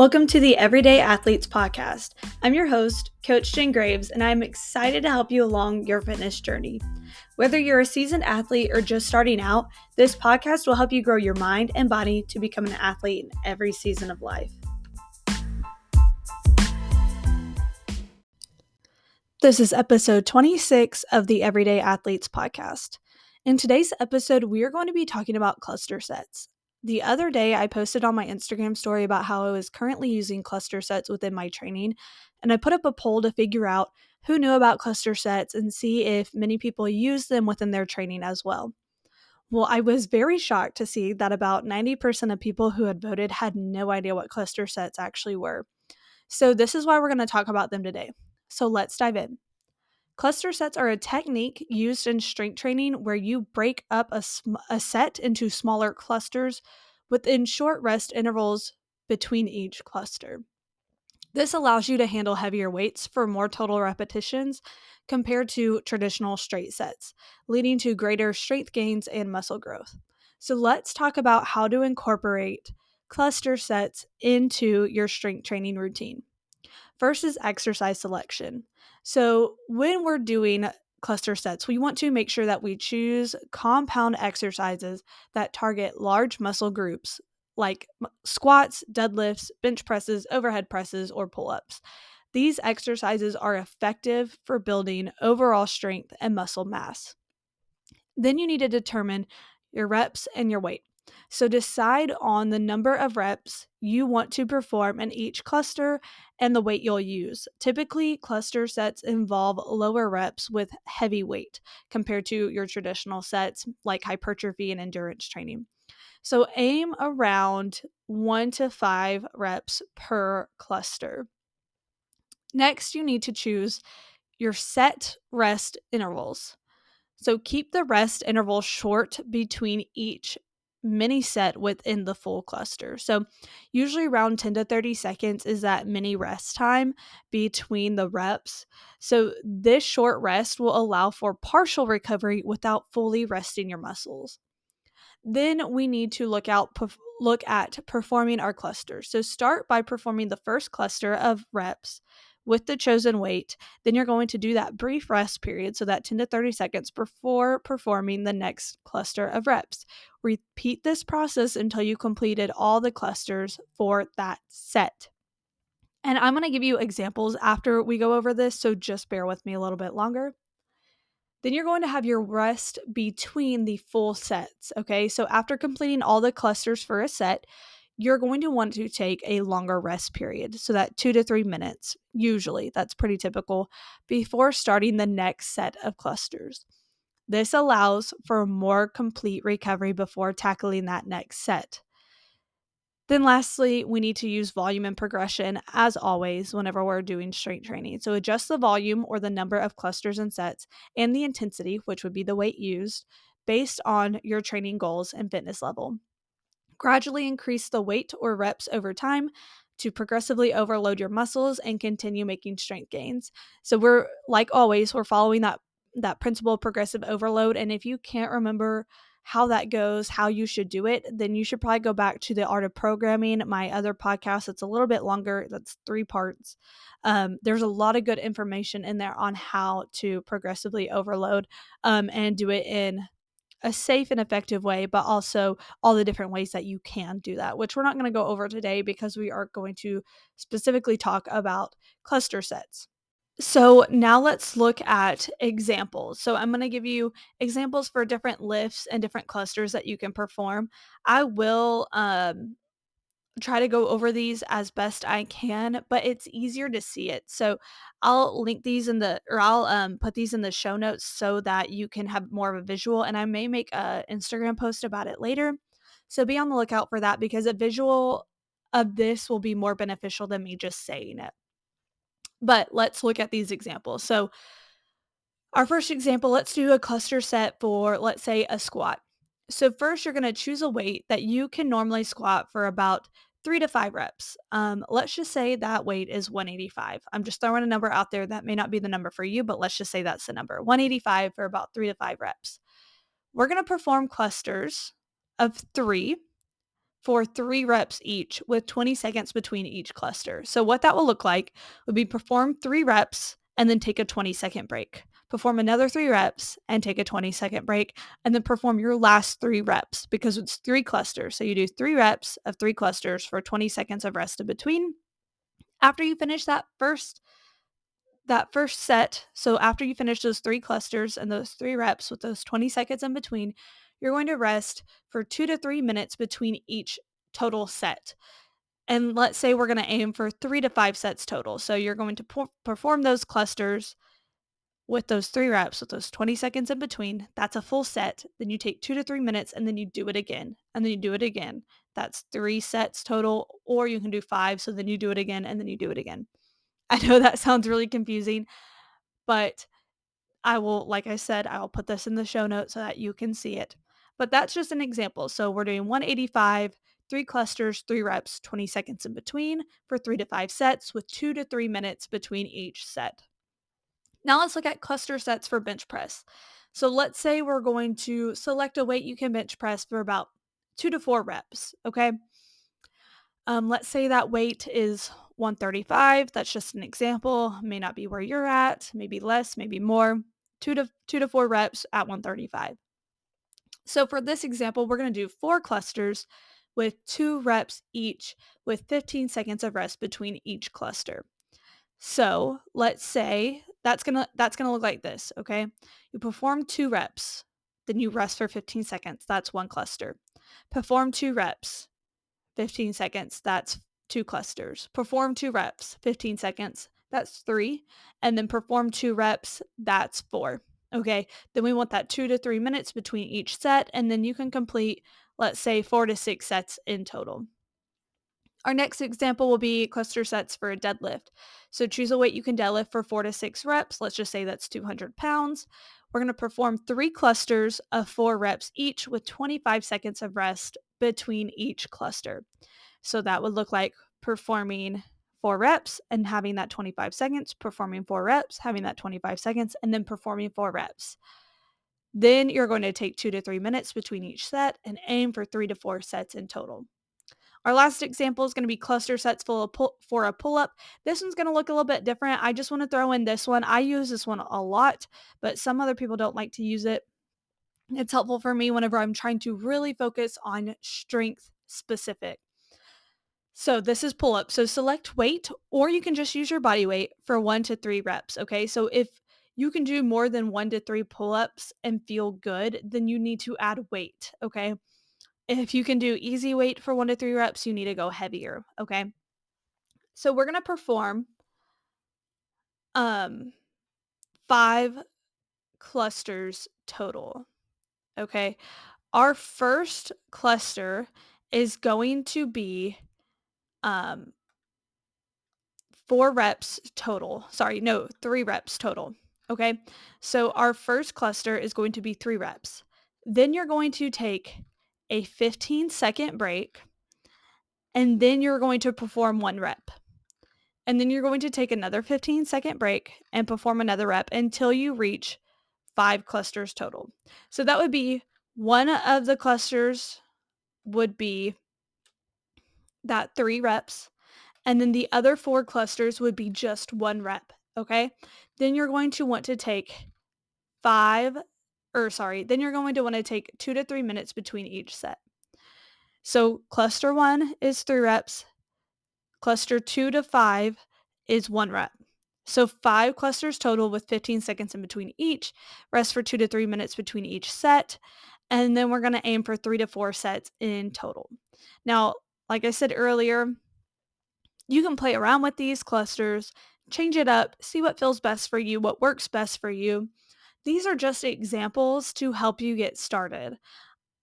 Welcome to the Everyday Athletes Podcast. I'm your host, Coach Jen Graves, and I'm excited to help you along your fitness journey. Whether you're a seasoned athlete or just starting out, this podcast will help you grow your mind and body to become an athlete in every season of life. This is episode 26 of the Everyday Athletes Podcast. In today's episode, we are going to be talking about cluster sets. The other day, I posted on my Instagram story about how I was currently using cluster sets within my training, and I put up a poll to figure out who knew about cluster sets and see if many people use them within their training as well. Well, I was very shocked to see that about 90% of people who had voted had no idea what cluster sets actually were. So, this is why we're going to talk about them today. So, let's dive in. Cluster sets are a technique used in strength training where you break up a, sm- a set into smaller clusters within short rest intervals between each cluster. This allows you to handle heavier weights for more total repetitions compared to traditional straight sets, leading to greater strength gains and muscle growth. So, let's talk about how to incorporate cluster sets into your strength training routine. Is exercise selection. So, when we're doing cluster sets, we want to make sure that we choose compound exercises that target large muscle groups like squats, deadlifts, bench presses, overhead presses, or pull ups. These exercises are effective for building overall strength and muscle mass. Then you need to determine your reps and your weight. So decide on the number of reps you want to perform in each cluster and the weight you'll use. Typically, cluster sets involve lower reps with heavy weight compared to your traditional sets like hypertrophy and endurance training. So aim around one to five reps per cluster. Next, you need to choose your set rest intervals. So keep the rest interval short between each mini set within the full cluster. So, usually around 10 to 30 seconds is that mini rest time between the reps. So, this short rest will allow for partial recovery without fully resting your muscles. Then we need to look out look at performing our clusters. So, start by performing the first cluster of reps with the chosen weight. Then you're going to do that brief rest period, so that 10 to 30 seconds before performing the next cluster of reps. Repeat this process until you completed all the clusters for that set. And I'm going to give you examples after we go over this, so just bear with me a little bit longer. Then you're going to have your rest between the full sets. Okay, so after completing all the clusters for a set, you're going to want to take a longer rest period. So that two to three minutes, usually, that's pretty typical, before starting the next set of clusters. This allows for more complete recovery before tackling that next set. Then, lastly, we need to use volume and progression as always whenever we're doing strength training. So, adjust the volume or the number of clusters and sets and the intensity, which would be the weight used, based on your training goals and fitness level. Gradually increase the weight or reps over time to progressively overload your muscles and continue making strength gains. So we're like always, we're following that that principle of progressive overload and if you can't remember how that goes, how you should do it, then you should probably go back to the art of programming, my other podcast. It's a little bit longer, that's three parts. Um, there's a lot of good information in there on how to progressively overload um, and do it in a safe and effective way, but also all the different ways that you can do that, which we're not going to go over today because we are going to specifically talk about cluster sets. So now let's look at examples. So I'm going to give you examples for different lifts and different clusters that you can perform. I will um, try to go over these as best I can, but it's easier to see it. So I'll link these in the or I'll um put these in the show notes so that you can have more of a visual and I may make a Instagram post about it later. So be on the lookout for that because a visual of this will be more beneficial than me just saying it. But let's look at these examples. So our first example, let's do a cluster set for let's say a squat. So first you're going to choose a weight that you can normally squat for about three to five reps. Um, let's just say that weight is 185. I'm just throwing a number out there that may not be the number for you, but let's just say that's the number 185 for about three to five reps. We're going to perform clusters of three for three reps each with 20 seconds between each cluster. So what that will look like would be perform three reps and then take a 20 second break. Perform another three reps and take a 20 second break, and then perform your last three reps because it's three clusters. So you do three reps of three clusters for 20 seconds of rest in between. After you finish that first that first set, so after you finish those three clusters and those three reps with those 20 seconds in between, you're going to rest for two to three minutes between each total set. And let's say we're going to aim for three to five sets total. So you're going to perform those clusters with those three reps, with those 20 seconds in between. That's a full set. Then you take two to three minutes and then you do it again. And then you do it again. That's three sets total. Or you can do five. So then you do it again and then you do it again. I know that sounds really confusing, but I will, like I said, I'll put this in the show notes so that you can see it. But that's just an example. So we're doing 185, three clusters, three reps, 20 seconds in between for three to five sets with two to three minutes between each set. Now let's look at cluster sets for bench press. So let's say we're going to select a weight you can bench press for about two to four reps, okay? Um, let's say that weight is 135. That's just an example. May not be where you're at, maybe less, maybe more. Two to two to four reps at 135. So for this example, we're going to do four clusters with two reps each with 15 seconds of rest between each cluster. So let's say that's gonna that's gonna look like this, okay? You perform two reps, then you rest for 15 seconds. That's one cluster. Perform two reps, 15 seconds. That's two clusters. Perform two reps, 15 seconds. That's three. And then perform two reps. That's four. Okay, then we want that two to three minutes between each set, and then you can complete, let's say, four to six sets in total. Our next example will be cluster sets for a deadlift. So choose a weight you can deadlift for four to six reps. Let's just say that's 200 pounds. We're going to perform three clusters of four reps each with 25 seconds of rest between each cluster. So that would look like performing four reps and having that 25 seconds, performing four reps, having that 25 seconds, and then performing four reps. Then you're going to take two to three minutes between each set and aim for three to four sets in total. Our last example is going to be cluster sets full pull- for a pull-up. This one's going to look a little bit different. I just want to throw in this one. I use this one a lot, but some other people don't like to use it. It's helpful for me whenever I'm trying to really focus on strength specific. So this is pull up. So select weight, or you can just use your body weight for one to three reps. Okay. So if you can do more than one to three pull ups and feel good, then you need to add weight. Okay. If you can do easy weight for one to three reps, you need to go heavier. Okay. So we're going to perform um, five clusters total. Okay. Our first cluster is going to be um, four reps total. Sorry, no, three reps total. Okay. So our first cluster is going to be three reps. Then you're going to take a 15 second break and then you're going to perform one rep. And then you're going to take another 15 second break and perform another rep until you reach five clusters total. So that would be one of the clusters would be that three reps. And then the other four clusters would be just one rep. Okay. Then you're going to want to take five, or sorry, then you're going to want to take two to three minutes between each set. So cluster one is three reps. Cluster two to five is one rep. So five clusters total with 15 seconds in between each. Rest for two to three minutes between each set. And then we're going to aim for three to four sets in total. Now, like I said earlier, you can play around with these clusters, change it up, see what feels best for you, what works best for you. These are just examples to help you get started.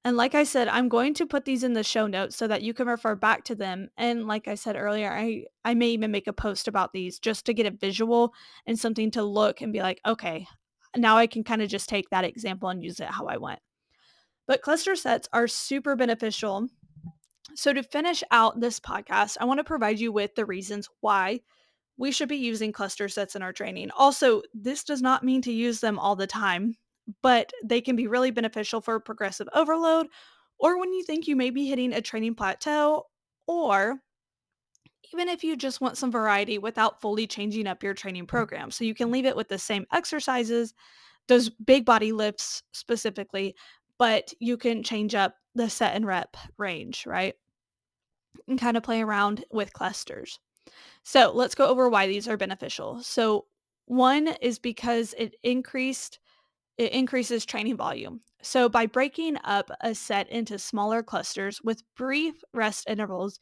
And like I said, I'm going to put these in the show notes so that you can refer back to them. And like I said earlier, I, I may even make a post about these just to get a visual and something to look and be like, okay, now I can kind of just take that example and use it how I want. But cluster sets are super beneficial so, to finish out this podcast, I want to provide you with the reasons why we should be using cluster sets in our training. Also, this does not mean to use them all the time, but they can be really beneficial for progressive overload or when you think you may be hitting a training plateau, or even if you just want some variety without fully changing up your training program. So you can leave it with the same exercises, those big body lifts specifically, but you can change up the set and rep range, right? And kind of play around with clusters. So let's go over why these are beneficial. So one is because it increased it increases training volume. So by breaking up a set into smaller clusters with brief rest intervals,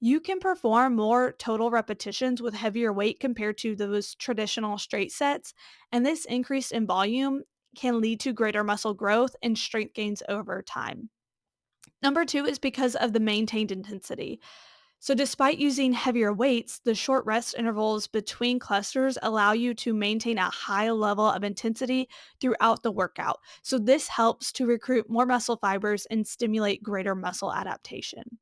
you can perform more total repetitions with heavier weight compared to those traditional straight sets, and this increase in volume can lead to greater muscle growth and strength gains over time. Number two is because of the maintained intensity. So, despite using heavier weights, the short rest intervals between clusters allow you to maintain a high level of intensity throughout the workout. So, this helps to recruit more muscle fibers and stimulate greater muscle adaptation.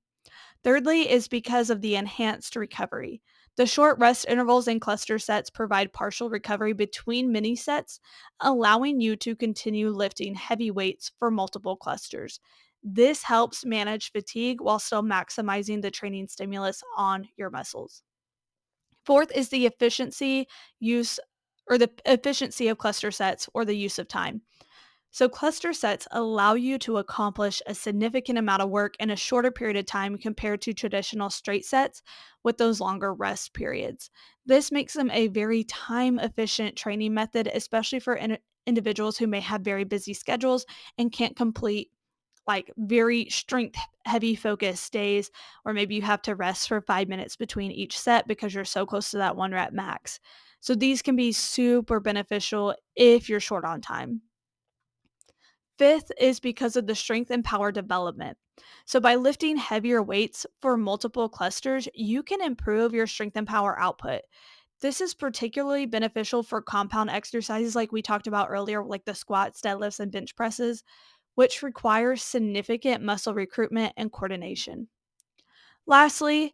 Thirdly, is because of the enhanced recovery. The short rest intervals in cluster sets provide partial recovery between mini sets, allowing you to continue lifting heavy weights for multiple clusters. This helps manage fatigue while still maximizing the training stimulus on your muscles. Fourth is the efficiency use or the efficiency of cluster sets or the use of time. So, cluster sets allow you to accomplish a significant amount of work in a shorter period of time compared to traditional straight sets with those longer rest periods. This makes them a very time efficient training method, especially for in- individuals who may have very busy schedules and can't complete like very strength heavy focus days, or maybe you have to rest for five minutes between each set because you're so close to that one rep max. So these can be super beneficial if you're short on time. Fifth is because of the strength and power development. So, by lifting heavier weights for multiple clusters, you can improve your strength and power output. This is particularly beneficial for compound exercises like we talked about earlier, like the squats, deadlifts, and bench presses, which requires significant muscle recruitment and coordination. Lastly,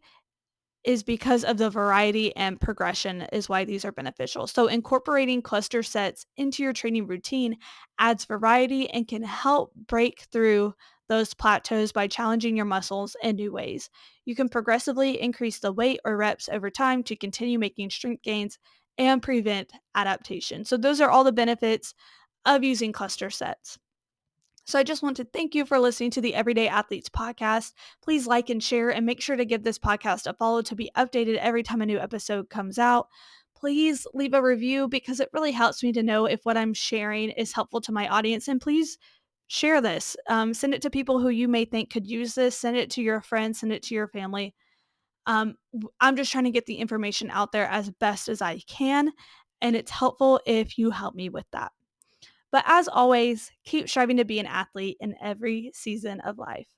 is because of the variety and progression is why these are beneficial. So incorporating cluster sets into your training routine adds variety and can help break through those plateaus by challenging your muscles in new ways. You can progressively increase the weight or reps over time to continue making strength gains and prevent adaptation. So those are all the benefits of using cluster sets. So I just want to thank you for listening to the Everyday Athletes podcast. Please like and share and make sure to give this podcast a follow to be updated every time a new episode comes out. Please leave a review because it really helps me to know if what I'm sharing is helpful to my audience. And please share this. Um, send it to people who you may think could use this. Send it to your friends, send it to your family. Um, I'm just trying to get the information out there as best as I can. And it's helpful if you help me with that. But as always, keep striving to be an athlete in every season of life.